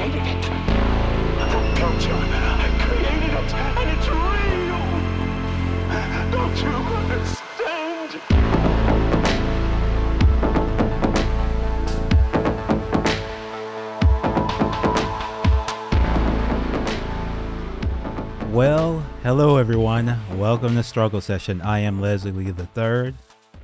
created it. The culture, I created it, and it's real. Don't you understand? Well, hello everyone. Welcome to Struggle Session. I am Leslie Lee the Third.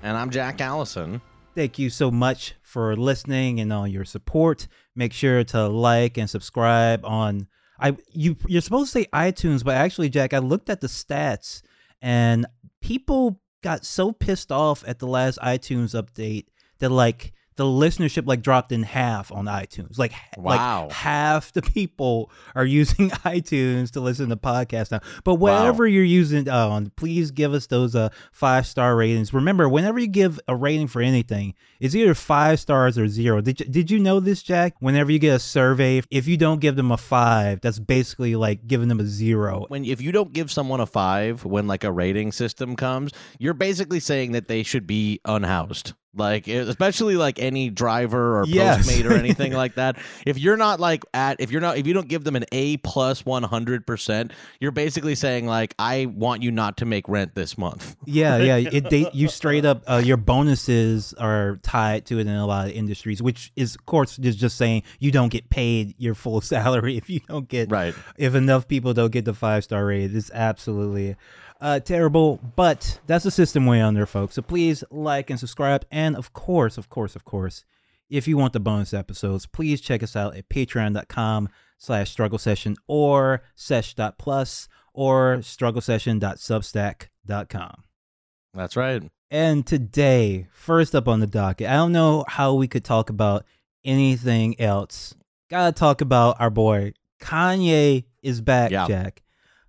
And I'm Jack Allison. Thank you so much for listening and all your support. Make sure to like and subscribe on I you you're supposed to say iTunes, but actually, Jack, I looked at the stats and people got so pissed off at the last iTunes update that like the listenership like dropped in half on iTunes. Like, Wow. like half the people are using iTunes to listen to podcasts now. But whatever you're using on, please give us those uh five star ratings. Remember, whenever you give a rating for anything, it's either five stars or zero. Did you, did you know this, Jack? Whenever you get a survey, if you don't give them a five, that's basically like giving them a zero. When if you don't give someone a five when like a rating system comes, you're basically saying that they should be unhoused. Like especially like any driver or Yes. postmate or anything like that. If you're not like at if you're not if you don't give them an A plus one hundred percent, you're basically saying like I want you not to make rent this month. Yeah, yeah. It they you straight up uh, your bonuses are tied to it in a lot of industries, which is of course just just saying you don't get paid your full salary if you don't get Right. if enough people don't get the five star rate. It's absolutely uh, terrible, but that's the system way under, folks. So please like and subscribe, and of course, of course, of course, if you want the bonus episodes, please check us out at patreon.com slash struggle session or sesh.plus or struggle session.substack.com. That's right. And today, first up on the docket, I don't know how we could talk about anything else. Gotta talk about our boy Kanye is back, Yeah. Jack.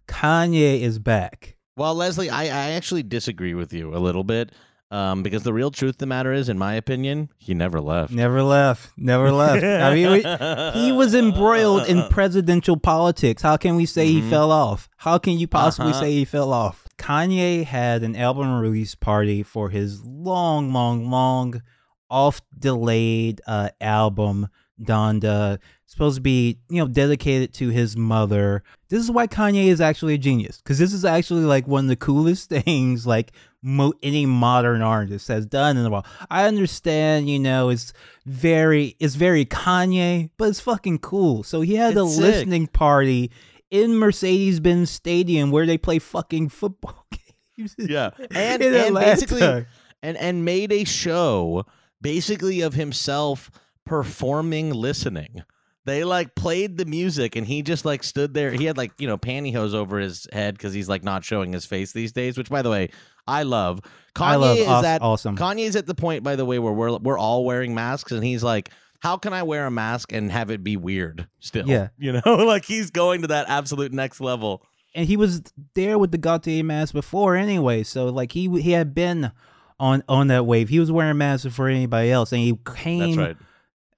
Kanye is back. Well, Leslie, I, I actually disagree with you a little bit. Um, because the real truth of the matter is, in my opinion, he never left. Never left. Never left. I mean, we- he was embroiled in presidential politics. How can we say he Mhm. fell off? How can you possibly Uh-huh. say he fell off? Kanye had an album release party for his long, long, long, off delayed uh, album, Donda. Supposed to be, you know, dedicated to his mother. This is why Kanye is actually a genius, because this is actually like one of the coolest things like mo- any modern artist has done in a while. I understand, you know, it's very, it's very Kanye, but it's fucking cool. So he had a sick. listening party in Mercedes-Benz Stadium where they play fucking football games. Yeah, and and basically, and and made a show basically of himself performing listening. They like played the music, and he just like stood there. He had like you know pantyhose over his head because he's like not showing his face these days. Which, by the way, I love. Kanye I love is aw- at awesome. Kanye's at the point, by the way, where we're we're all wearing masks, and he's like. How can I wear a mask and have it be weird still? Yeah. You know, like he's going to that absolute next level. and he was there with the Gautier mask before anyway. So like he he had been on on that wave. He was wearing masks before anybody else, and he came. That's right.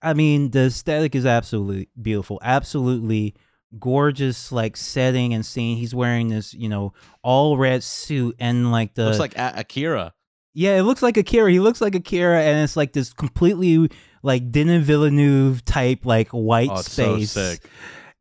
I mean, the aesthetic is absolutely beautiful, absolutely gorgeous, like setting and scene. He's wearing this, you know, all red suit and like the Looks like a- Akira. yeah, it looks like Akira. He looks like Akira, and it's like this completely like Denis Villeneuve type like white Oh, so space. sick.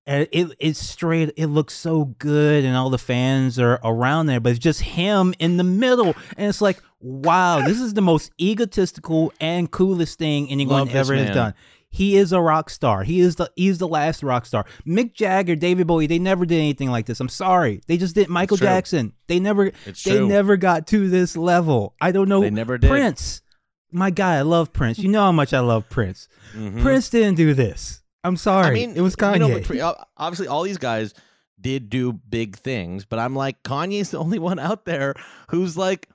And it it's straight. It looks so good, and all the fans are around there, but it's just him in the middle, and it's like, wow, this is the most egotistical and coolest thing anyone Love ever has done. He is a rock star. He is the he's the last rock star. Mick Jagger, David Bowie, they never did anything like this. I'm sorry. They just did Michael. Jackson. They never It's they true. never got to this level. I don't know. They never did. Prince. My guy, I love Prince. You know how much I love Prince. Mhm. Prince didn't do this. I'm sorry. I mean, it was Kanye. You know, ob- obviously, all these guys did do big things, but I'm like, Kanye's the only one out there who's like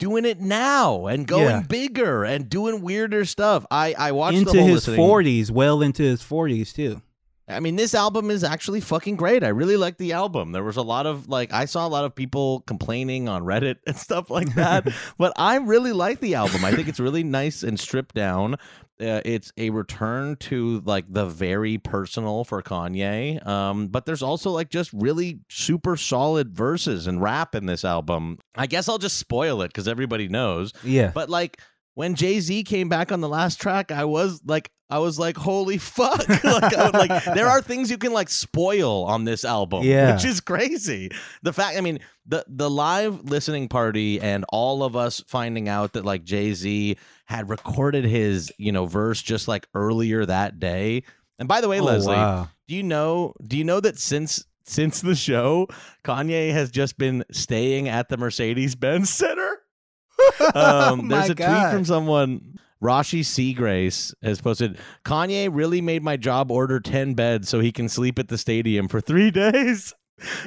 doing it now and going Yeah. bigger and doing weirder stuff. I I watched into the whole his 40s, well into his 40s too. I mean, this album is actually fucking great. I really like the album. There was a lot of like I saw a lot of people complaining on Reddit and stuff like that, but I really like the album. I think it's really nice and stripped down. Uh, it's a return to like the very personal for Kanye. Um, but there's also like just really super solid verses and rap in this album. I guess I'll just spoil it because everybody knows. Yeah. But like when Jay Z came back on the last track, I was like, I was like, holy fuck! like, would, like, there are things you can like spoil on this album, Yeah. which is crazy. The fact, I mean, the the live listening party and all of us finding out that like Jay Z had recorded his you know verse just like earlier that day. And by the way, Oh, Leslie, wow. do you know? Do you know that since since the show, Kanye has just been staying at the Mercedes Benz Center? Um, Oh there's a tweet from someone. Rashi Seagrace has posted Kanye really made my job order 10 beds so he can sleep at the stadium for three days.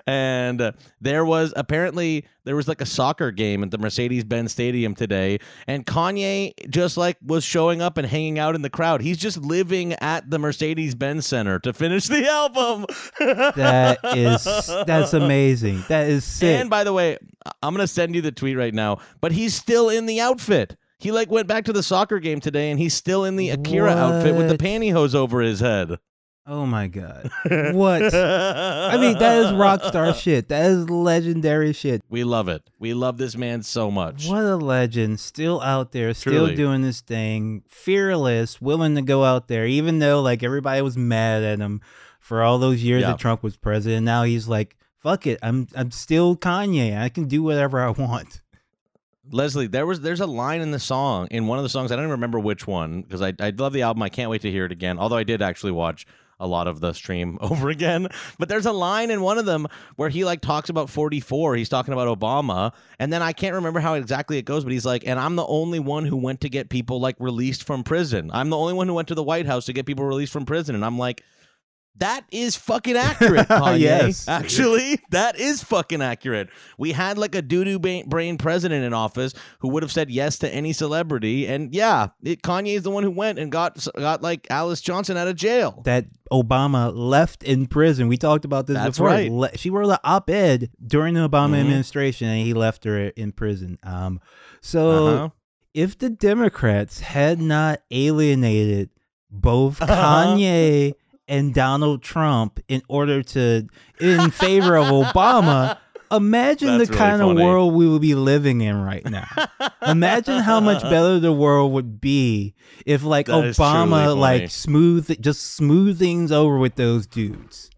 And uh, there was apparently there was like a soccer game at the Mercedes Benz Stadium today, and Kanye just like was showing up and hanging out in the crowd. He's just living at the Mercedes Benz Center to finish the album. That is that's amazing. That is sick. And by the way, I'm gonna send you the tweet right now. But he's still in the outfit. He like went back to the soccer game today, and he's still in the Akira outfit with the pantyhose over his head. Oh my god. What? I mean, that is rock star shit. That is legendary shit. We love it. We love this man so much. What a legend. Still out there, still Truly. doing this thing. Fearless, willing to go out there, even though like everybody was mad at him for all those years Yeah. that Trump was president. Now he's like, fuck it. I'm I'm still Kanye. I can do whatever I want. Leslie, there was there's a line in the song in one of the songs. I don't even remember which one because I I love the album. I can't wait to hear it again. Although I did actually watch a lot of the stream over again. But there's a line in one of them where he like talks about 44. He's talking about Obama, and then I can't remember how exactly it goes. But he's like, and I'm the only one who went to get people like released from prison. I'm the only one who went to the White House to get people released from prison, and I'm like. That is fucking accurate, Kanye. Yes. Actually, that is fucking accurate. We had like a doo-doo brain president in office who would have said yes to any celebrity, and yeah, it, Kanye is the one who went and got got like Alice Johnson out of jail. That Obama left in prison. We talked about this That's before. right. Le- she wrote an op-ed during the Obama Mhm. administration, and he left her in prison. Um, so Uh-huh. if the Democrats had not alienated both Uh-huh. Kanye and Donald Trump in order to in favor of Obama, imagine That's the really kind of world we would be living in right now. imagine how much better the world would be if like That is truly Obama like smooth just smooth things over with those dudes.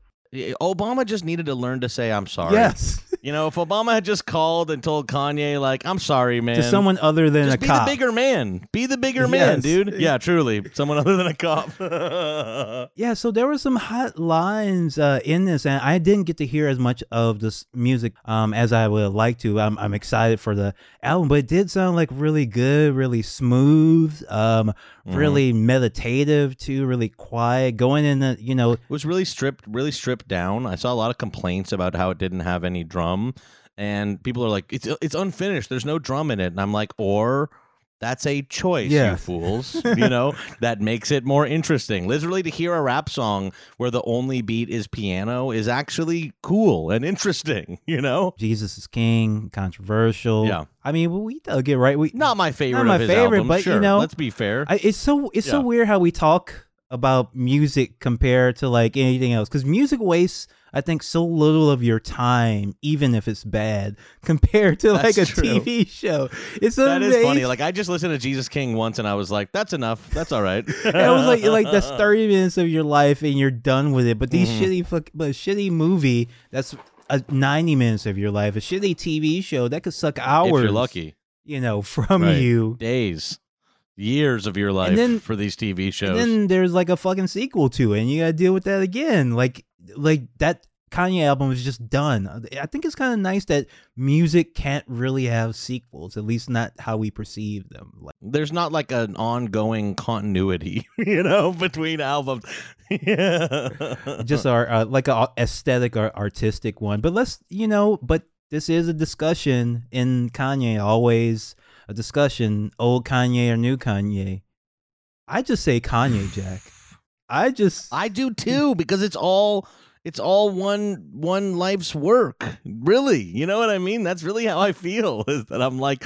Obama just needed to learn to say I'm sorry. Yes. You know, if Obama had just called and told Kanye like I'm sorry, man. to someone other than just a be cop. the bigger man. Be the bigger man, dude. Yeah, truly. Someone other than a cop. Yeah, so there were some hot lines uh, in this, and I didn't get to hear as much of this music um, as I would like to. I'm, I'm excited for the album, but it did sound like really good, really smooth, um, Mm-hmm. really meditative too, really quiet. Going in the, you know, It was really stripped, really stripped down. I saw a lot of complaints about how it didn't have any drum, and people are like, "It's it's unfinished. There's no drum in it." And I'm like, "Or that's a choice, Yeah. you fools. you know that makes it more interesting. Literally, to hear a rap song where the only beat is piano is actually cool and interesting. You know, Jesus is King, controversial. Yeah. I mean, we dug it right. We not my favorite. not my of his favorite, albums, but, you know, let's be fair. I, it's so it's so weird how we talk about music compared to like anything else because music wastes I think so little of your time, even if it's bad, compared to like That's a true. TV show. It's that amazing. is funny. Like I just listened to Jesus King once, and I was like, "That's enough. That's all right." it was like like that's thirty minutes of your life and you're done with it. But these Mm-hmm. shitty fuck, but a shitty movie that's a ninety minutes of your life, a shitty TV show that could suck hours. if you're lucky. you know, from Right. you. days, years of your life then- for these TV shows. And then there's like a fucking sequel to it, and you gotta deal with that again. Like like that Kanye album is just done. I think it's kind of nice that music can't really have sequels, at least not how we perceive them. Like, There's not like an ongoing continuity, you know, between albums. yeah. just our uh, like a aesthetic or artistic one. But let's you know, but this is a discussion in Kanye. Always a discussion. Old Kanye or new Kanye. I just say Kanye, Jack. I just I do too because it's all it's all one one life's work. Really. You know what I mean? That's really how I feel is that I'm like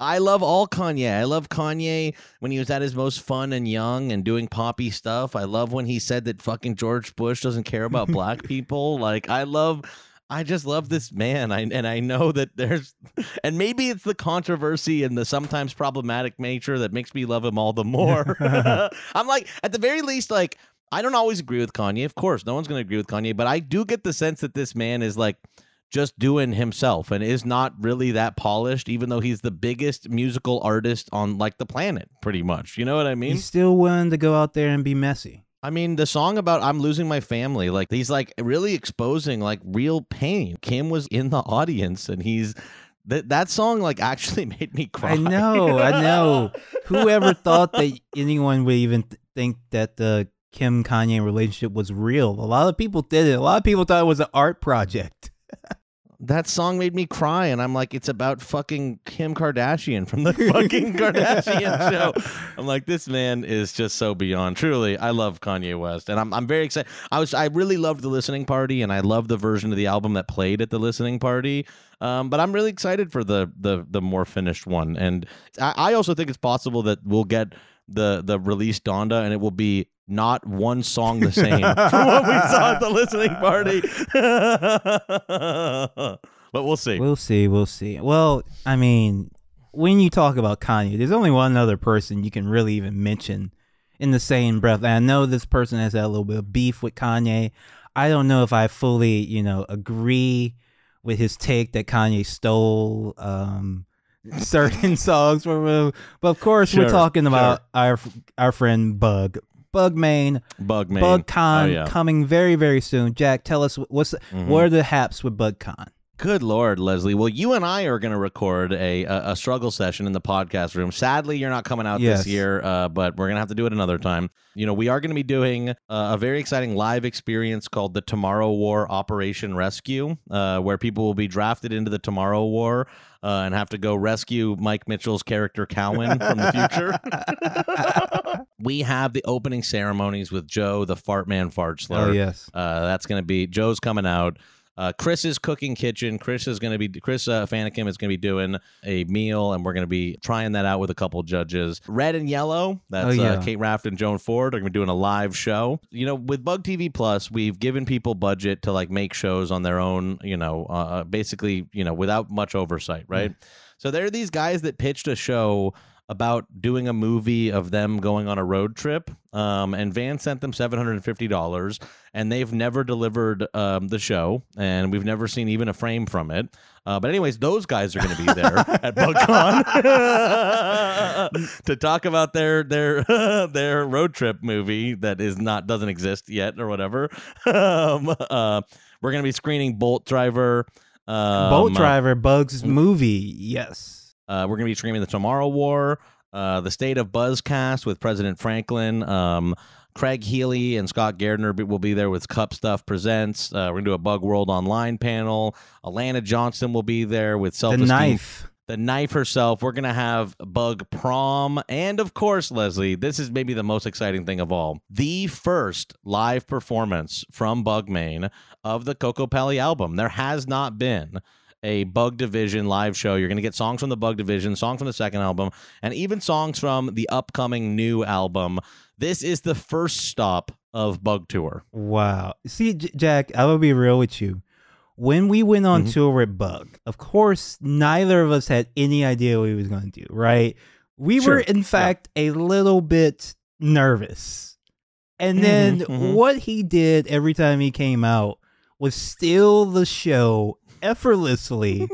I love all Kanye. I love Kanye when he was at his most fun and young and doing poppy stuff. I love when he said that fucking George Bush doesn't care about black people. Like I love I just love this man. I and I know that there's and maybe it's the controversy and the sometimes problematic nature that makes me love him all the more. I'm like, at the very least, like, I don't always agree with Kanye. Of course, no one's gonna agree with Kanye, but I do get the sense that this man is like just doing himself and is not really that polished, even though he's the biggest musical artist on like the planet, pretty much. You know what I mean? He's still willing to go out there and be messy. I mean, the song about I'm losing my family, like he's like really exposing like real pain. Kim was in the audience and he's that that song like actually made me cry. I know, I know. Whoever thought that anyone would even th- think that the Kim Kanye relationship was real? A lot of people did it. A lot of people thought it was an art project. that song made me cry and i'm like it's about fucking kim kardashian from the fucking kardashian show. I'm like this man is just so beyond truly i love kanye west and i'm, I'm very excited i was i really loved the listening party and i love the version of the album that played at the listening party um, but i'm really excited for the the the more finished one and I, I also think it's possible that we'll get the the release donda and it will be not one song the same from what we saw at the listening party. but we'll see. We'll see. We'll see. Well, I mean, when you talk about Kanye, there's only one other person you can really even mention in the same breath. And I know this person has had a little bit of beef with Kanye. I don't know if I fully, you know, agree with his take that Kanye stole um, certain songs. But of course, Sure, we're talking about our our friend Bug. Bug Main, Bug. Bug Con Oh, yeah. coming very very soon. Jack, tell us what's Mhm. what are the haps with Bug Con? Good Lord, Leslie. Well, you and I are going to record a, a a struggle session in the podcast room. Sadly, you're not coming out Yes. this year, uh, but we're going to have to do it another time. You know, we are going to be doing uh, a very exciting live experience called the Tomorrow War Operation Rescue, uh, where people will be drafted into the Tomorrow War uh, and have to go rescue Mike Mitchell's character Cowan from the future. we have the opening ceremonies with Joe, the Fart Man Fartsler. Oh yes. Uh, that's going to be Joe's coming out. Uh, Chris's cooking kitchen. Chris is going to be Chris uh, Fanikim is going to be doing a meal, and we're going to be trying that out with a couple judges. Red and Yellow. That's Oh, yeah. uh, Kate Raft and Joan Ford are going to be doing a live show. You know, with Bug TV Plus, we've given people budget to like make shows on their own. You know, uh, basically, you know, without much oversight, right? So there are these guys that pitched a show about doing a movie of them going on a road trip. Um, and Van sent them seven hundred and fifty dollars, and they've never delivered um, the show, and we've never seen even a frame from it. Uh, but anyways, those guys are going to be there at BugCon to talk about their their their road trip movie that is not doesn't exist yet or whatever. Um, uh, we're going to be screening Bolt Driver. Um, Boat Driver Bugs movie. Yes. Uh, we're going to be streaming the Tomorrow War, uh, the State of Buzzcast with President Franklin. Um, Craig Healy and Scott Gardner will be there with Cup Stuff Presents. Uh, we're going to do a Bug World Online panel. Alana Johnson will be there with Self The knife. The knife herself. We're going to have Bug Prom. And of course, Leslie, this is maybe the most exciting thing of all. The first live performance from Bug Main of the Coco Pelli album. There has not been a Bug Division live show. You're going to get songs from the Bug Division, songs from the second album, and even songs from the upcoming new album. This is the first stop of Bug Tour. Wow. See, J- Jack, I will be real with you. When we went on Mhm. tour with Bug, of course, neither of us had any idea what he was going to do, right? We Sure, were, in fact, a little bit nervous. And Mhm, then mhm. what he did every time he came out was steal the show effortlessly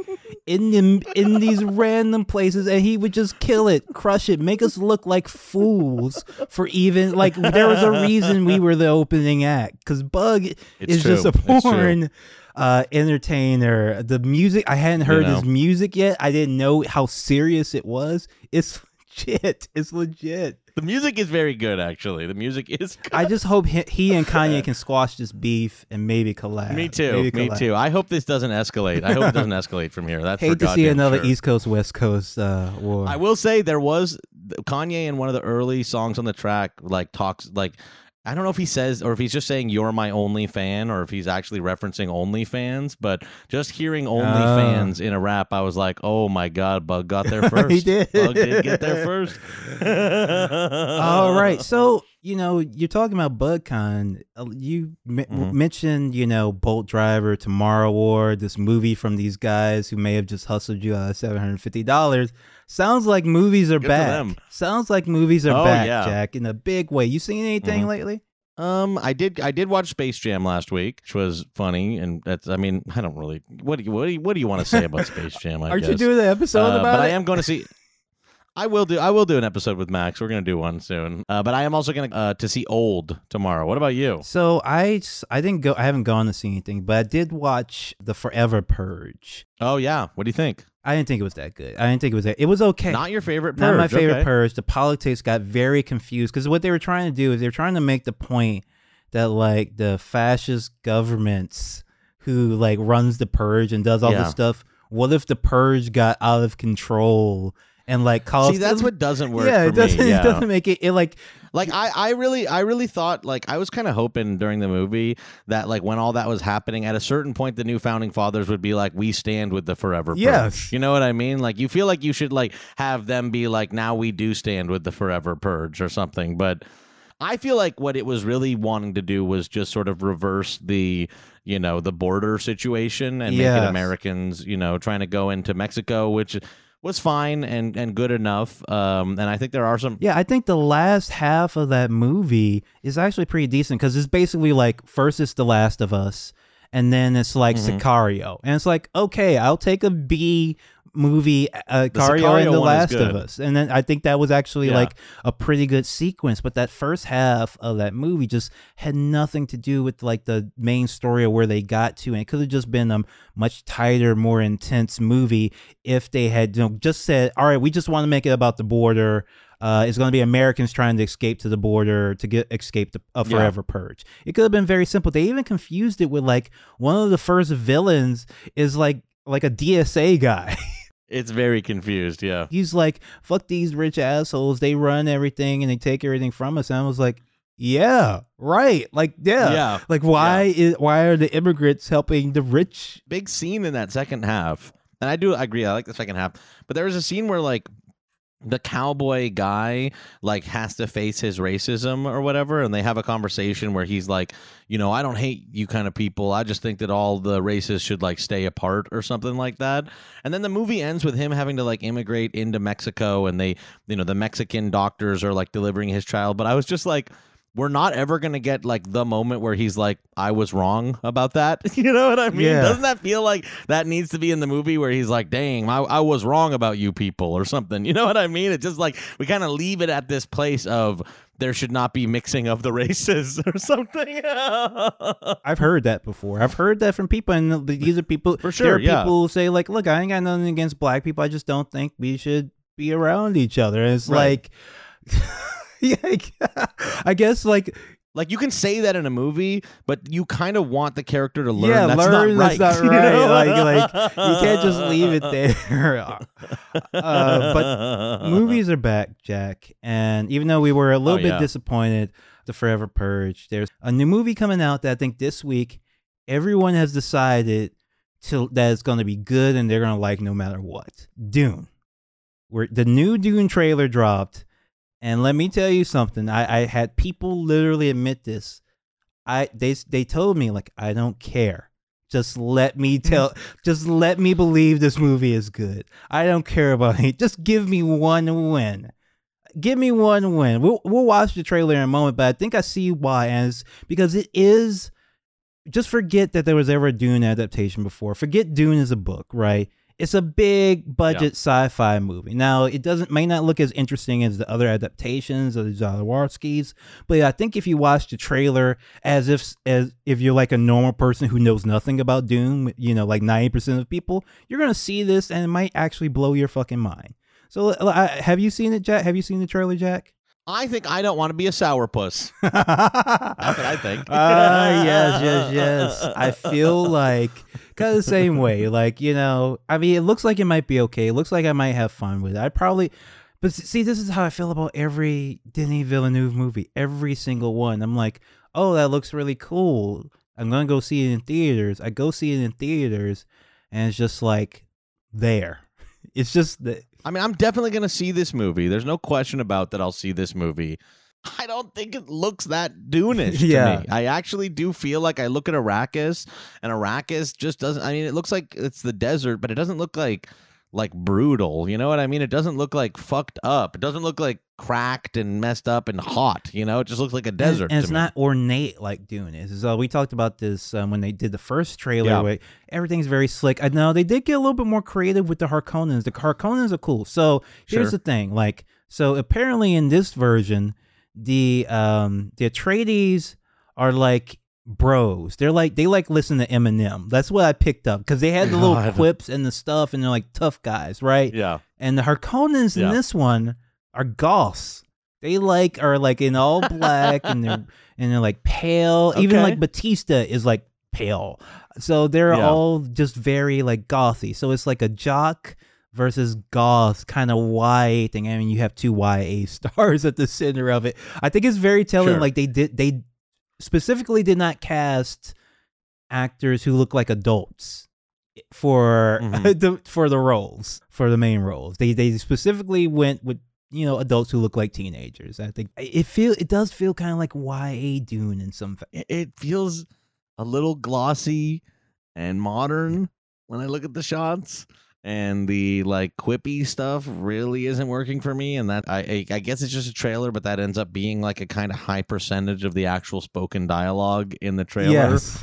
in the, in these random places and he would just kill it crush it make us look like fools for even like there was a reason we were the opening act because bug It's is true. just a porn uh entertainer. The music i hadn't heard know. his music yet. I didn't know how serious it was. It's legit. It's legit The music is very good, actually. The music is good. i just hope he, he and kanye can squash this beef and maybe collab Me too. Maybe Me collab. too. I hope this doesn't escalate. I hope it doesn't escalate from here. That's for hate to see another sure. east coast west coast uh war I will say there was Kanye in one of the early songs on the track like talks like I don't know if he says or if he's just saying you're my only fan or if he's actually referencing OnlyFans, but just hearing OnlyFans in a rap, I was like, oh my god, Bug got there first. He did. Bug did get there first. All right. So you know, you're talking about BugCon. Uh, You m- Mhm. mentioned, you know, Bolt Driver, Tomorrow War, this movie from these guys who may have just hustled you out of hundred fifty dollars. Sounds like movies are Good back. Sounds like movies are Oh, back, yeah. Jack, in a big way. You seen anything Mhm. lately? Um, I did. I did watch Space Jam last week, which was funny, and that's. I mean, I don't really. What do you What do you, what do you want to say about Space Jam? I Aren't guess. you doing the episode Uh, about but it? I am going to see. I will do. I will do an episode with Max. We're going to do one soon. Uh, but I am also going to uh, to see Old tomorrow. What about you? So I I didn't go. I haven't gone to see anything, but I did watch the Forever Purge. Oh yeah. What do you think? I didn't think it was that good. I didn't think it was that. It was okay. Not your favorite. Purge. Not my favorite okay. purge. The politics got very confused because what they were trying to do is they were trying to make the point that like the fascist governments who like runs the purge and does all Yeah. this stuff. What if the purge got out of control and like caused? See, that's what doesn't work yeah, for it doesn't. me. Yeah. It doesn't make it. It like Like I, I really, I really thought like I was kind of hoping during the movie that like when all that was happening, at a certain point, the new founding fathers would be like, "We stand with the forever." Purge." Yes. you know what I mean. Like you feel like you should like have them be like, "Now we do stand with the forever purge" or something. But I feel like what it was really wanting to do was just sort of reverse the, you know, the border situation and make it Americans, you know, trying to go into Mexico, which was fine and and good enough. Um, and I think there are some Yeah, I think the last half of that movie is actually pretty decent because it's basically like first it's The Last of Us, and then it's like Mhm. Sicario, and it's like okay, I'll take a B movie, uh, Sicario, and The Last of. Us, and then I think that was actually Yeah. like a pretty good sequence. But that first half of that movie just had nothing to do with like the main story of where they got to, and it could have just been a much tighter, more intense movie if they had you know, just said, "All right, we just want to make it about the border." Uh, it's going to be Americans trying to escape to the border to get escape the, a Yeah. forever purge. It could have been very simple. They even confused it with like one of the first villains is like like a DSA guy. It's very confused, yeah. He's like, "Fuck these rich assholes. They run everything and they take everything from us." And I was like, "Yeah, right. Like, yeah, Yeah. Like, why is why are the immigrants helping the rich?" Big scene in that second half. And I do agree, I like the second half. But there was a scene where like the cowboy guy like has to face his racism or whatever and they have a conversation where he's like you know i don't hate you kind of people. I just think that all the races should like stay apart or something like that. And then the movie ends with him having to like immigrate into mexico and they you know the mexican doctors are like delivering his child. But i was just like we're not ever going to get like the moment where he's like i was wrong about that you know what i mean Yeah. doesn't that feel like that needs to be in the movie where he's like dang I, I was wrong about you people or something you know what i mean it's just like we kind of leave it at this place of there should not be mixing of the races or something I've heard that before. I've heard that from people, and these are people. For sure, there are yeah. people who say like, "Look, I ain't got nothing against black people. I just don't think we should be around each other." And it's Right. like, yeah, I guess like like you can say that in a movie but you kind of want the character to learn yeah, that's learn not right that's not you know? Like, like you can't just leave it there. uh, but movies are back, Jack, and even though we were a little Oh, bit yeah. disappointed, the Forever Purge, there's a new movie coming out that I think this week everyone has decided to that it's going to be good and they're going to like no matter what. Dune, where the new Dune trailer dropped, and let me tell you something. I, I had people literally admit this. I they they told me like I don't care. Just let me mm. tell. just let me believe this movie is good. I don't care about it. Just give me one win. Give me one win. We'll we'll watch the trailer in a moment, but I think I see why, and it's because it is. Just forget that there was ever a Dune adaptation before. Forget Dune is a book, right? It's a big budget sci-fi movie. Now, it doesn't may not look as interesting as the other adaptations of the Jodorowskis, but I think if you watch the trailer as if as if you're like a normal person who knows nothing about Doom, you know, like ninety percent of people, you're gonna see this and it might actually blow your fucking mind. So, uh, have you seen it, Jack? Have you seen the trailer, Jack? I think i don't want to be a sourpuss That's that's what i think Ah, yes, yes, yes. I feel like kind of the same way. Like, you know, I mean, it looks like it might be okay. It looks like I might have fun with it. I probably, but see, this is how I feel about every Denis Villeneuve movie, every single one. I'm like, oh, that looks really cool. I'm gonna go see it in theaters. I go see it in theaters, and it's just like there. It's just that. I mean, I'm definitely going to see this movie. There's no question about that. I'll see this movie. I don't think it looks that Dune-ish to Yeah. me. I actually do feel like I look at Arrakis, and Arrakis just doesn't. I mean, it looks like it's the desert, but it doesn't look like like brutal. You know what I mean? It doesn't look like fucked up. It doesn't look like cracked and messed up and hot. You know, it just looks like a And- desert. and, to it's me. not ornate like Dune is. So we talked about this um, when they did the first trailer. Yeah. Where everything's very slick. I know they did get a little bit more creative with the Harkonnens. The Harkonnens are cool. So here's Sure. the thing, like, so apparently in this version, the um the Atreides are like bros. They're like they like listen to Eminem. That's what I picked up because they had the little God. quips and the stuff, and they're like tough guys, right? Yeah. And the Harkonnens in this one are goths. They like are like in all black and they're and they're like pale. Even like Bautista is like pale. So they're Yeah. all just very like gothy. So it's like a jock versus goth kind of YA thing. I mean, you have two YA stars at the center of it. I think it's very telling. Sure. Like they did they specifically did not cast actors who look like adults for Mhm. the for the roles for the main roles. They they specifically went with you know adults who look like teenagers. I think it feel it does feel kind of like YA Dune in some. Fa- it feels a little glossy and modern when I look at the shots. And the like quippy stuff really isn't working for me, and that I I, guess it's just a trailer, but that ends up being like a kind of high percentage of the actual spoken dialogue in the trailer. Yes.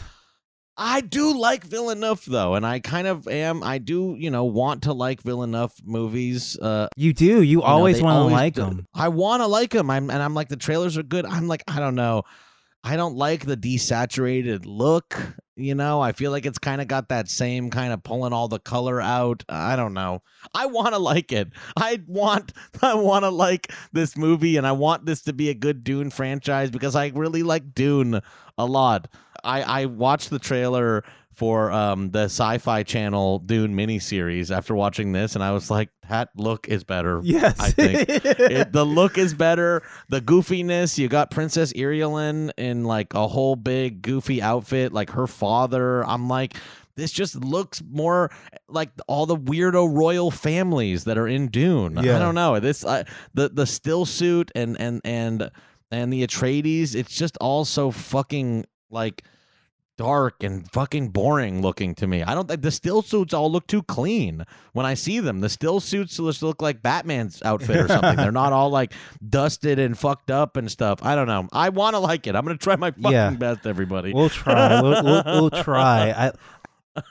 I do like Villeneuve though, and I kind of am. I do, you know, want to like Villeneuve movies. Uh, You do. You, you always want to like do- them. I want to like them. I'm and I'm like the trailers are good. I'm like I don't know. I don't like the desaturated look. You know, I feel like it's kind of got that same kind of pulling all the color out. I don't know. I want to like it. I want I want to like this movie and I want this to be a good Dune franchise because I really like Dune a lot. I I watched the trailer for um the Sci-Fi Channel Dune miniseries after watching this and I was like that look is better. Yes. I think it, the look is better. The goofiness. You got Princess Irulan in like a whole big goofy outfit, like her father. I'm like, this just looks more like all the weirdo royal families that are in Dune. Yeah. I don't know. This uh, the the still suit and and and and the Atreides. It's just all so fucking like dark and fucking boring looking to me. I don't think the still suits all look too clean when I see them. The still suits just look like Batman's outfit or something. They're not all like dusted and fucked up and stuff. I don't know. I want to like it. I'm gonna try my fucking Yeah. best, everybody. we'll try. We'll, we'll, we'll try. I,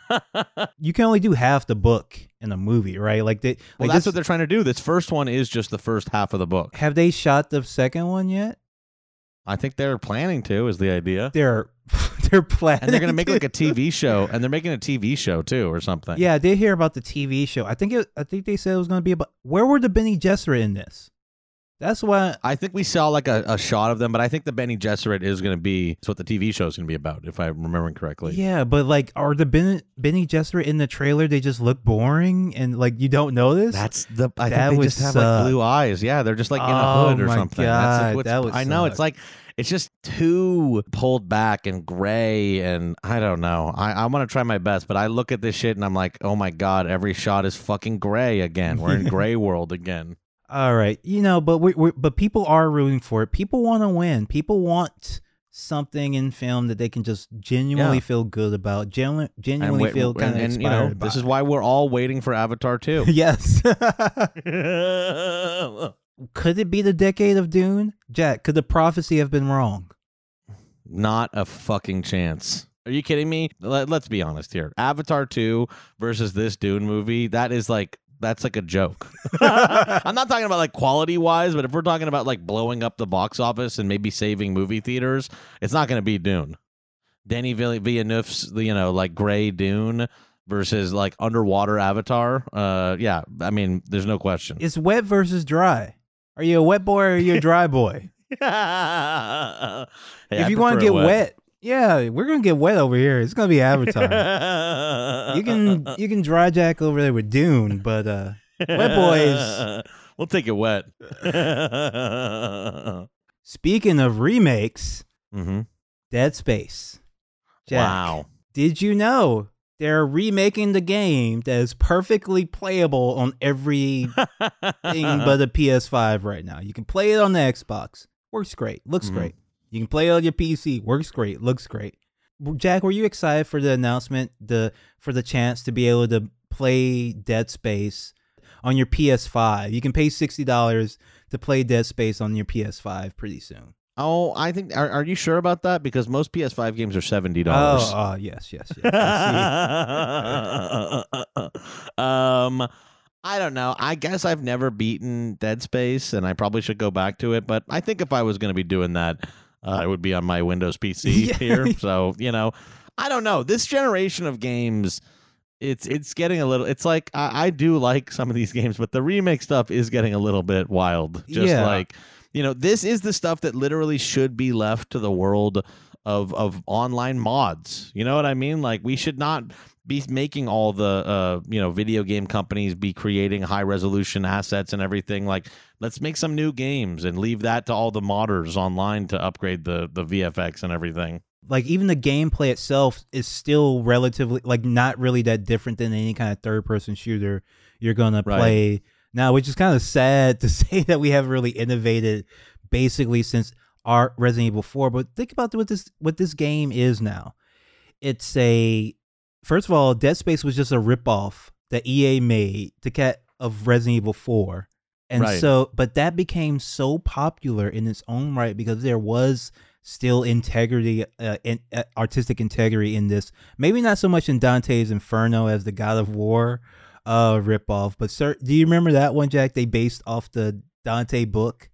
you can only do half the book in a movie, right? Like they, well, like that's this- what they're trying to do. This first one is just the first half of the book. have they shot the second one yet? I think they're planning to. Is the idea? They're they're planning, And they're gonna make like a TV show, and they're making a TV show too, or something. Yeah, I did hear about the TV show. I think it, I think they said it was going to be about. Where were the Bene Gesserit in this? That's why. I think we saw like a, a shot of them, but I think the Bene Gesserit is going to be it's what the TV show is going to be about, if I'm remembering correctly. Yeah, but like, are the ben, Bene Gesserit in the trailer? They just look boring, and like you don't know this. That's the. I That think they just have suck. like blue eyes. Yeah, they're just like in a Oh hood or oh my something. That's like God, what's- that I know suck. it's like it's just too pulled back and gray, and I don't know. I I want to try my best, but I look at this shit and I'm like, oh my god, every shot is fucking gray again. We're in gray world again. All right. You know, but we we but people are rooting for it. People want to win. People want something in film that they can just genuinely Yeah. feel good about. Genu- genuinely wait- feel kind of inspired you know, by. this is why we're all waiting for Avatar 2. yes. could it be the decade of Dune? Jack, could the prophecy have been wrong? Not a fucking chance. Are you kidding me? Let, let's be honest here. Avatar 2 versus this Dune movie, that is like that's like a joke. I'm not talking about like quality wise, but if we're talking about like blowing up the box office and maybe saving movie theaters, it's not going to be Dune. Danny Vill- Villeneuve's, you know, like gray Dune versus like underwater Avatar. Uh, yeah, I mean, there's no question. It's wet versus dry. Are you a wet boy or are you a dry boy? Hey, I if you want to get wet. Yeah, we're gonna get wet over here. It's gonna be Avatar. you can you can dry jack over there with Dune, but uh, Wet boys. we'll take it wet. speaking of remakes, hmm Dead Space. Jack, Wow. Did you know they're remaking the game that is perfectly playable on every thing but a PS5 right now? You can play it on the Xbox. works great, looks Mhm. great. You can play it on your PC, works great, looks great. Jack, were you excited for the announcement, the for the chance to be able to play Dead Space on your PS5? You can pay sixty dollars to play Dead Space on your PS5 pretty soon. Oh, I think. Are, are you sure about that? Because most PS5 games are seventy dollars. oh, yes, yes, yes. I um, I don't know. I guess I've never beaten Dead Space, and I probably should go back to it. But I think if I was going to be doing that, uh, it would be on my Windows PC Yeah. here. So you know, I don't know. This generation of games. It's it's getting a little. It's like I, I do like some of these games, but the remake stuff is getting a little bit wild. Just Yeah. like you know, this is the stuff that literally should be left to the world of of online mods. You know what I mean? Like we should not be making all the uh you know video game companies be creating high resolution assets and everything like let's make some new games and leave that to all the modders online to upgrade the the VFX and everything. like even the gameplay itself is still relatively like not really that different than any kind of third person shooter you're gonna Right. play now which is kind of sad to say that we haven't really innovated basically since our resident evil 4 but think about what this what this game is now. It's a first of all dead space was just a ripoff that ea made to get of resident evil 4 and Right. so but that became so popular in its own right because there was still integrity uh, in, uh, artistic integrity in this. Maybe not so much in dante's inferno as the god of war uh ripoff but sir do you remember that one jack? They based off the dante book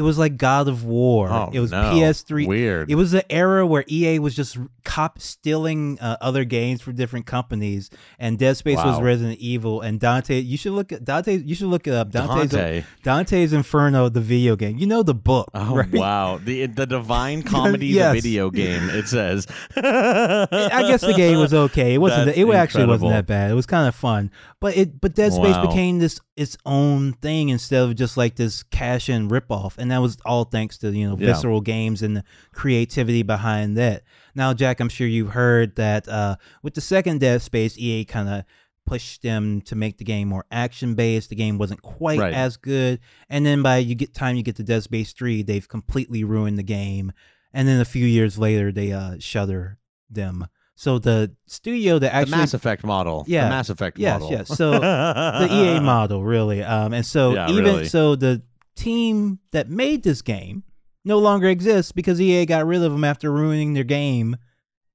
it was like god of war Oh, it was no. ps3 Weird. it was the era where EA was just cop stealing uh, other games for different companies, and Dead Space was Wow. Resident Evil, and Dante. You should look at Dante. You should look it up. Dante's Dante. Dante's Inferno, the video game. You know the book, Oh right? wow! The the Divine Comedy Yes. the video game. It says. I guess the game was okay. It wasn't. That's It actually wasn't that bad. It was kind of fun, but it but Dead Space Wow. became this its own thing instead of just like this cash in ripoff, and that was all thanks to you know Yeah. Visceral Games and the creativity behind that. Now, Jack, I'm sure you've heard that uh, with the second Dead Space, EA kind of pushed them to make the game more action based. The game wasn't quite Right. as good, and then by you get time you get to Dead Space three, they've completely ruined the game. And then a few years later, they uh, shutter them. So the studio that the actually Mass Effect model. Yeah. The Mass Effect Yes, model. yes. So the EA model, really. Um, and so Yeah, even really. so, the team that made this game no longer exists because EA got rid of them after ruining their game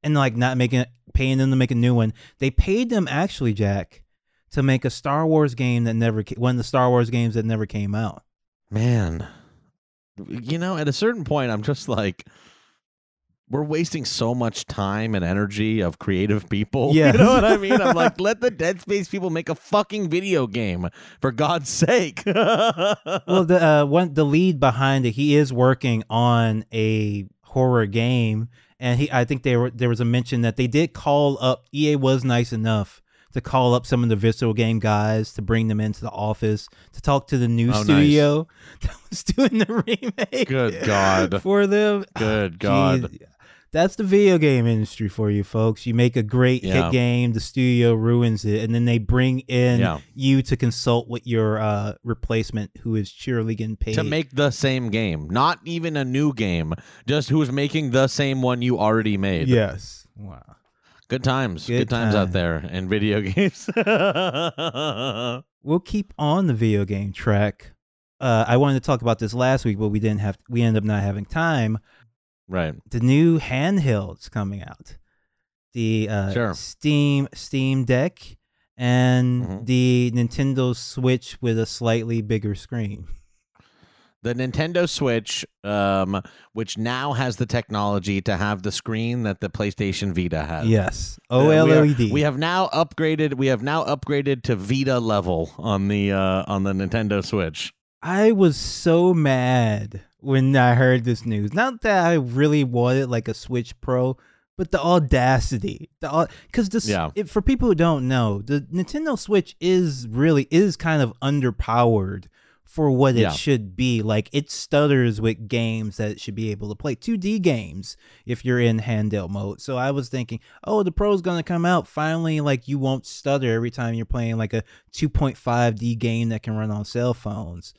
and like not making it, paying them to make a new one. They paid them actually, Jack, to make a Star Wars game that never one of the Star Wars games that never came out. Man, you know, at a certain point, I'm just like, we're wasting so much time and energy of creative people. Yes. You know what I mean? I'm like, let the Dead Space people make a fucking video game, for God's sake. well, the uh, one the lead behind it, he is working on a horror game, and he I think there were there was a mention that they did call up. EA was nice enough to call up some of the Visceral Game guys to bring them into the office to talk to the new Oh, nice. studio that was doing the remake. Good God. for them. Good God. Jeez. That's the video game industry for you folks. You make a great Yeah. hit game, the studio ruins it, and then they bring in Yeah. you to consult with your uh, replacement who is surely getting paid. to make the same game, not even a new game, just who's making the same one you already made. Yes. Wow. Good times. Good, Good times out there in video games. We'll keep on the video game track. Uh, I wanted to talk about this last week, but we didn't have. We ended up not having time. Right. The new handhelds coming out, the uh, Sure. Steam Steam Deck and Mhm. the Nintendo Switch with a slightly bigger screen. The Nintendo Switch, um, which now has the technology to have the screen that the PlayStation Vita has. Yes, Uh, we are- OLED. We have now upgraded. We have now upgraded to Vita level on the uh, on the Nintendo Switch. I was so mad when I heard this news. Not that I really wanted like a Switch Pro, but the audacity, the because this Yeah. it, for people who don't know, the Nintendo Switch is really is kind of underpowered for what it Yeah. should be. Like it stutters with games that it should be able to play 2D games if you're in handheld mode. So I was thinking, oh, the Pro's gonna come out finally. Like you won't stutter every time you're playing like a 2.5D game that can run on cell phones.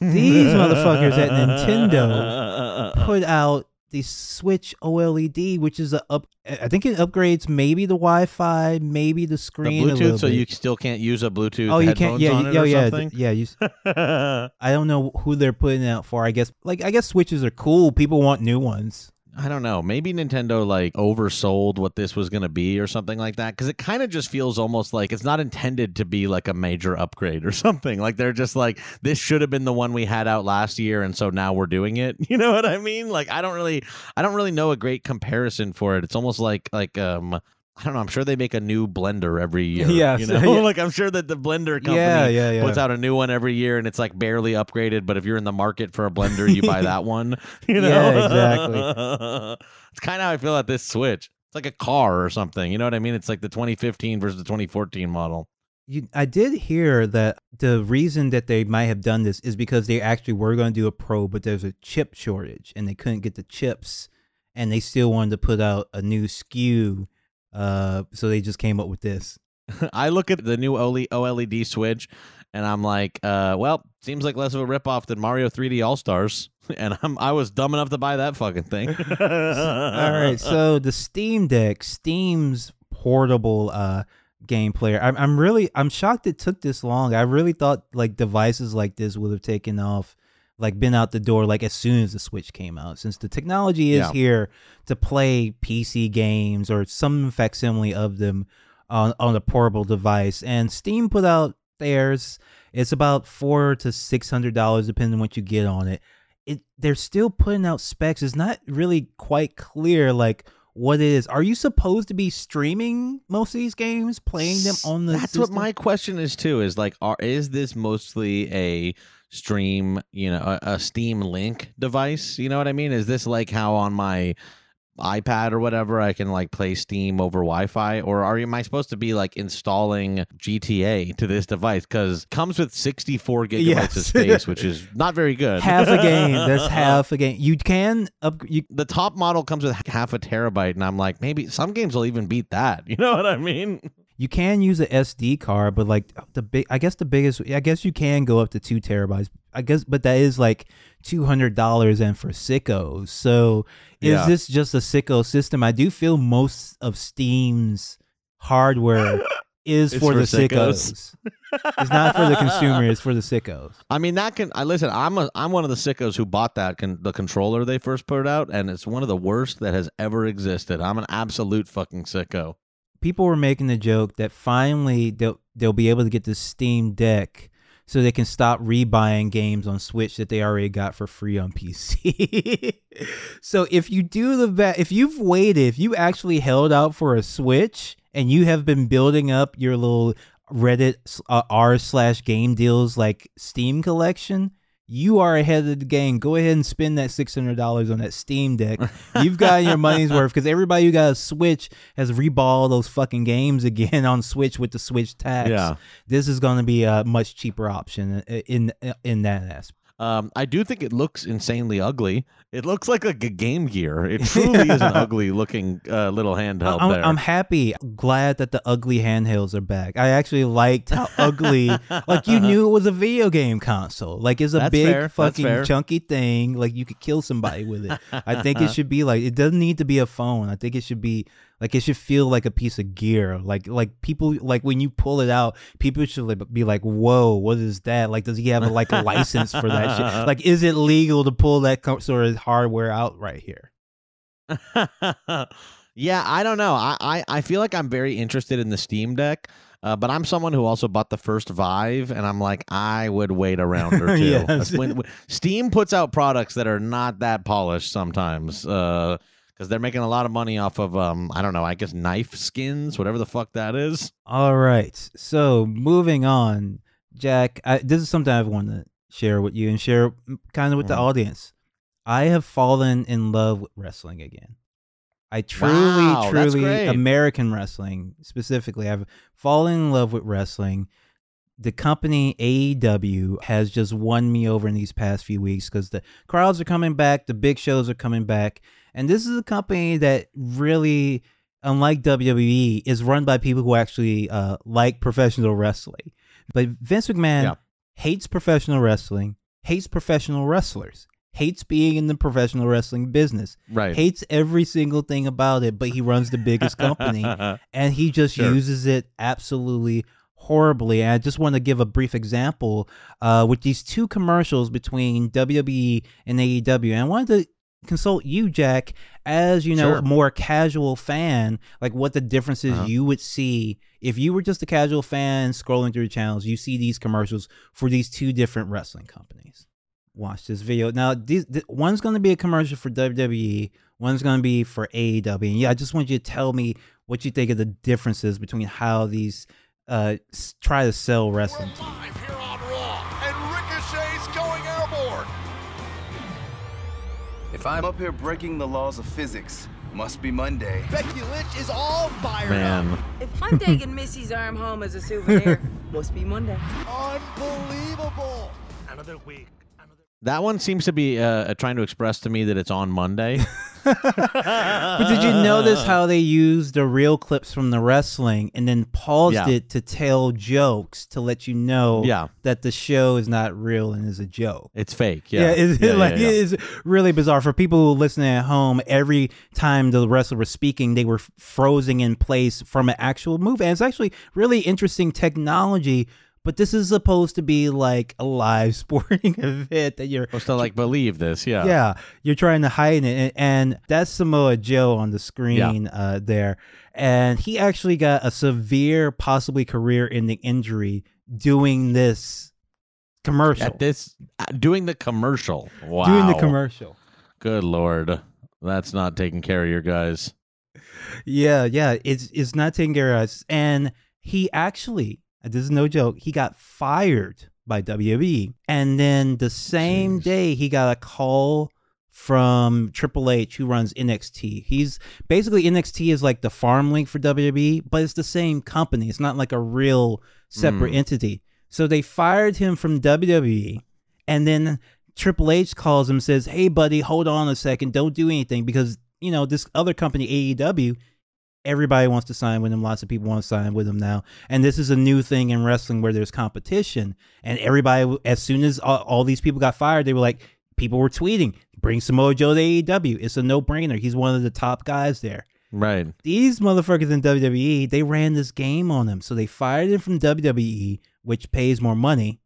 These motherfuckers at Nintendo put out the Switch OLED, which is a up. I think it upgrades maybe the Wi-Fi, maybe the the screen. a Bluetooth, so bit. you still can't use a Bluetooth. Oh, you can't. Yeah, on you- oh, yeah, th- yeah. You, I don't know who they're putting it out for. I guess, like, I guess switches are cool. People want new ones. I don't know. Maybe Nintendo like oversold what this was going to be or something like that because it kind of just feels almost like it's not intended to be like a major upgrade or something. Like they're just like this should have been the one we had out last year and so now we're doing it. You know what I mean? Like I don't really I don't really know a great comparison for it. It's almost like like um I don't know. I'm sure they make a new blender every year. Yes, you know, yeah. like I'm sure that the blender company Yeah, yeah, yeah. puts out a new one every year and it's like barely upgraded but if you're in the market for a blender you buy that one you know Yeah, exactly. it's kind of how i feel at this switch it's like a car or something you know what i mean it's like the 2015 versus the 2014 model You, I did hear that the reason that they might have done this is because they actually were going to do a Pro, but there's a chip shortage and they couldn't get the chips, and they still wanted to put out a new SKU. Uh, so they just came up with this. i look at the new oled switch and i'm like uh well seems like less of a ripoff than mario 3d all-stars and i'm i was dumb enough to buy that fucking thing All right, so the Steam Deck, Steam's portable uh game player. I'm I'm really I'm shocked it took this long. I really thought like devices like this would have taken off, like been out the door like as soon as the Switch came out. Since the technology is Yeah. here to play PC games or some facsimile of them on on a portable device, and Steam put out theirs. It's about four to six hundred dollars depending on what you get on it it they're still putting out specs. It's not really quite clear like what it is. Are you supposed to be streaming most of these games, playing them on the That's what my question is too. Is like, are is this mostly a stream? You know, a, a Steam Link device. You know what I mean? Is this like how on my iPad or whatever I can like play Steam over Wi-Fi, or are you am I supposed to be like installing GTA to this device? Because comes with 64 gigabytes Yes. of space, which is not very good. half a game. That's half a game. You can up you the top model comes with half a terabyte, and I'm like, maybe some games will even beat that. You know what I mean? You can use a SD card, but like the big, I guess the biggest, I guess you can go up to two terabytes. I guess, but that is like two hundred dollars and for sickos. So is Yeah. this just a sicko system? I do feel most of Steam's hardware is for, for the sickos. sickos. it's not for the consumer. It's for the sickos. I mean that can I listen. I'm a I'm one of the sickos who bought that con, the controller they first put out, and it's one of the worst that has ever existed. I'm an absolute fucking sicko. People were making the joke that finally they'll they'll be able to get the Steam Deck so they can stop rebuying games on Switch that they already got for free on PC. so if you do the ba- if you've waited, if you actually held out for a Switch and you have been building up your little Reddit uh, r slash game deals like Steam collection. You are ahead of the game. Go ahead and spend that six hundred dollars on that Steam Deck. You've gotten your money's worth because everybody who got a Switch has reballed those fucking games again on Switch with the Switch tax. Yeah. this is going to be a much cheaper option in in, in that aspect. Um, I do think it looks insanely ugly. It looks like a g- Game Gear. It truly is an ugly looking uh, little handheld I'm, there. I'm happy, glad that the ugly handhelds are back. I actually liked how ugly, like you knew it was a video game console. Like it's a That's big fair. Fucking chunky thing. Like you could kill somebody with it. I think it should be like it doesn't need to be a phone. I think it should be like it should feel like a piece of gear. Like like people like when you pull it out, people should like, be like, "Whoa, what is that? Like, does he have a, like a license for that shit? Like, is it legal to pull that sort of hardware out right here?" yeah, I don't know. I, I, I feel like I'm very interested in the Steam Deck, uh, but I'm someone who also bought the first Vive, and I'm like, I would wait a round or two. Yes. when, when- Steam puts out products that are not that polished sometimes. Uh, because they're making a lot of money off of um I don't know I guess knife skins whatever the fuck that is. All right. So moving on, Jack. I, this is something I've wanted to share with you and share kind of with the Mhm. audience. I have fallen in love with wrestling again. I truly, Wow, truly. American wrestling specifically. I've fallen in love with wrestling. The company AEW has just won me over in these past few weeks because the crowds are coming back, the big shows are coming back, and this is a company that really unlike WWE, is run by people who actually uh, like professional wrestling. But Vince McMahon Yeah. hates professional wrestling. hates professional wrestlers, hates being in the professional wrestling business, Right. hates every single thing about it, but he runs the biggest company and he just Sure. uses it absolutely horribly. And I just want to give a brief example uh, with these two commercials between WWE and AEW. And I wanted to consult you, Jack, as you know, Sure. a more casual fan, like what the differences Uh-huh. you would see if you were just a casual fan scrolling through the channels. You see these commercials for these two different wrestling companies. Watch this video. Now, these, th- one's going to be a commercial for WWE. One's going to be for AEW. And yeah, I just want you to tell me what you think of the differences between how these uh, try to sell wrestling. to you. Live here on Raw, and Ricochet's going airborne. If I'm up here breaking the laws of physics, must be Monday. Becky Lynch is all fired Man. If I'm taking Missy's arm home as a souvenir, must be Monday. Unbelievable. Another week. Another. That one seems to be uh, trying to express to me that it's on Monday. But did you notice how they used the real clips from the wrestling and then paused Yeah. it to tell jokes to let you know Yeah. that the show is not real and is a joke? It's fake. Yeah, Yeah. it's Yeah, like yeah, yeah. it is really bizarre for people who listening at home. Every time the wrestler was speaking, they were frozen in place from an actual move, and it's actually really interesting technology. But this is supposed to be like a live sporting event that you're supposed to like believe this. Yeah. yeah, you're trying to hide it, and, and that's Samoa Joe on the screen uh, there, and he actually got a severe, possibly career-ending injury doing this commercial. At this, uh, doing the commercial. Wow. Doing the commercial. Good lord, that's not taking care of your guys. Yeah, yeah, it's it's not taking care of us, and he actually, this is no joke, he got fired by WWE, and then the same Jeez. day he got a call from Triple H, who runs NXT. He's basically NXT is like the farm link for WWE, but it's the same company. It's not like a real separate Mm. entity. So they fired him from WWE, and then Triple H calls him says, "Hey, buddy, hold on a second. Don't do anything because you know this other company, AEW, everybody wants to sign with him. Lots of people want to sign with him now, and this is a new thing in wrestling where there's competition. And everybody, as soon as all, all these people got fired, they were like, people were tweeting, "Bring Samoa Joe to AEW. It's a no-brainer. He's one of the top guys there." Right. these motherfuckers in WWE, they ran this game on him. So they fired him from WWE, which pays more money.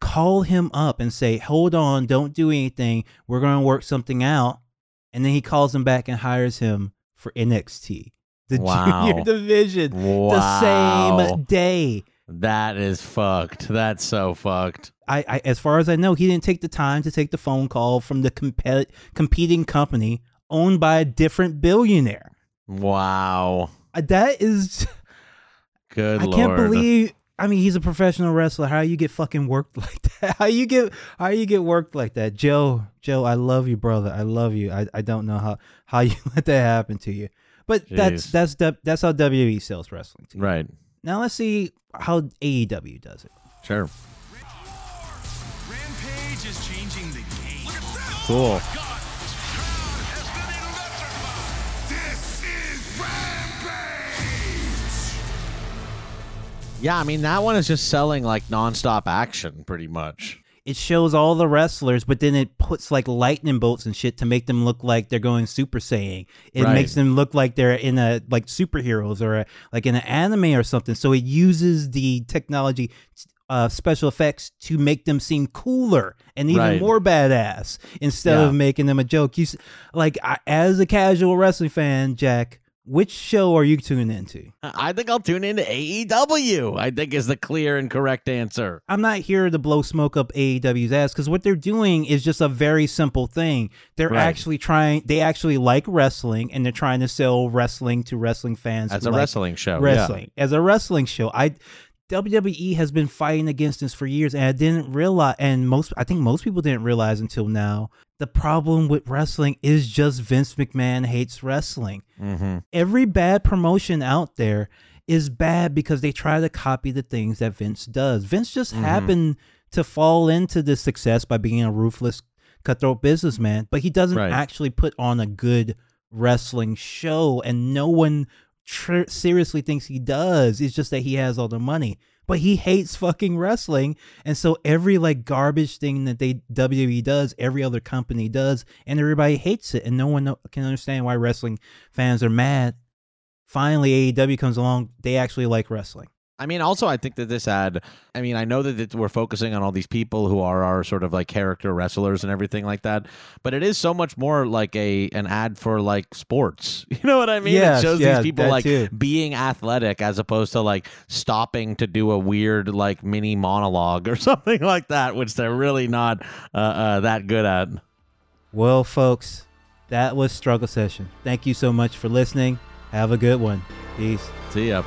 Call him up and say, "Hold on, don't do anything. We're going to work something out." And then he calls him back and hires him for NXT, the Wow. junior division, the same day. That is fucked. That's so fucked. I, I, as far as I know, he didn't take the time to take the phone call from the compet- competing company owned by a different billionaire. Wow. Uh, That is Good I lord. can't believe. I mean, he's a professional wrestler. How you get fucking worked like that? How you get how you get worked like that, Joe? Joe, I love you, brother. I love you. I, I don't know how how you let that happen to you, but that's Jeez. that's the, that's how WWE sells wrestling. To you. Right. Now let's see how AEW does it. Sure. Rampage is changing the game. Look at that. Oh cool. God, this crowd has been electrified. This is Rampage. Yeah, I mean that one is just selling like nonstop action, pretty much. It shows all the wrestlers, but then it puts like lightning bolts and shit to make them look like they're going Super Saiyan. It Right. makes them look like they're in a like superheroes or a, like in an anime or something. So it uses the technology, uh, special effects to make them seem cooler and even Right. more badass instead Yeah. of making them a joke. You like I, as a casual wrestling fan, Jack. Which show are you tuning into? I think I'll tune into AEW. I think is the clear and correct answer. I'm not here to blow smoke up AEW's ass because what they're doing is just a very simple thing. They're Right. actually trying. They actually like wrestling, and they're trying to sell wrestling to wrestling fans. As a like wrestling show. wrestling as a wrestling show. I WWE has been fighting against this for years, and I didn't realize. And most, I think most people didn't realize until now. The problem with wrestling is just Vince McMahon hates wrestling Mm-hmm. every bad promotion out there is bad because they try to copy the things that Vince does. Vince just Mm-hmm. happened to fall into this success by being a ruthless, cutthroat businessman, but he doesn't Right. actually put on a good wrestling show, and no one tr- seriously thinks he does. It's just that he has all the money. but he hates fucking wrestling. And so every like garbage thing that they WWE does, every other company does, and everybody hates it, and no one can understand why wrestling fans are mad. Finally, AEW comes along. They actually like wrestling. I mean, also, I think that this ad. I mean, I know that we're focusing on all these people who are our sort of like character wrestlers and everything like that, but it is so much more like a an ad for like sports. You know what I mean? Yes, it shows yeah, these people like too. being athletic as opposed to like stopping to do a weird like mini monologue or something like that, which they're really not uh, uh, that good at. Well, folks, that was Struggle Session. Thank you so much for listening. Have a good one. Peace. See ya.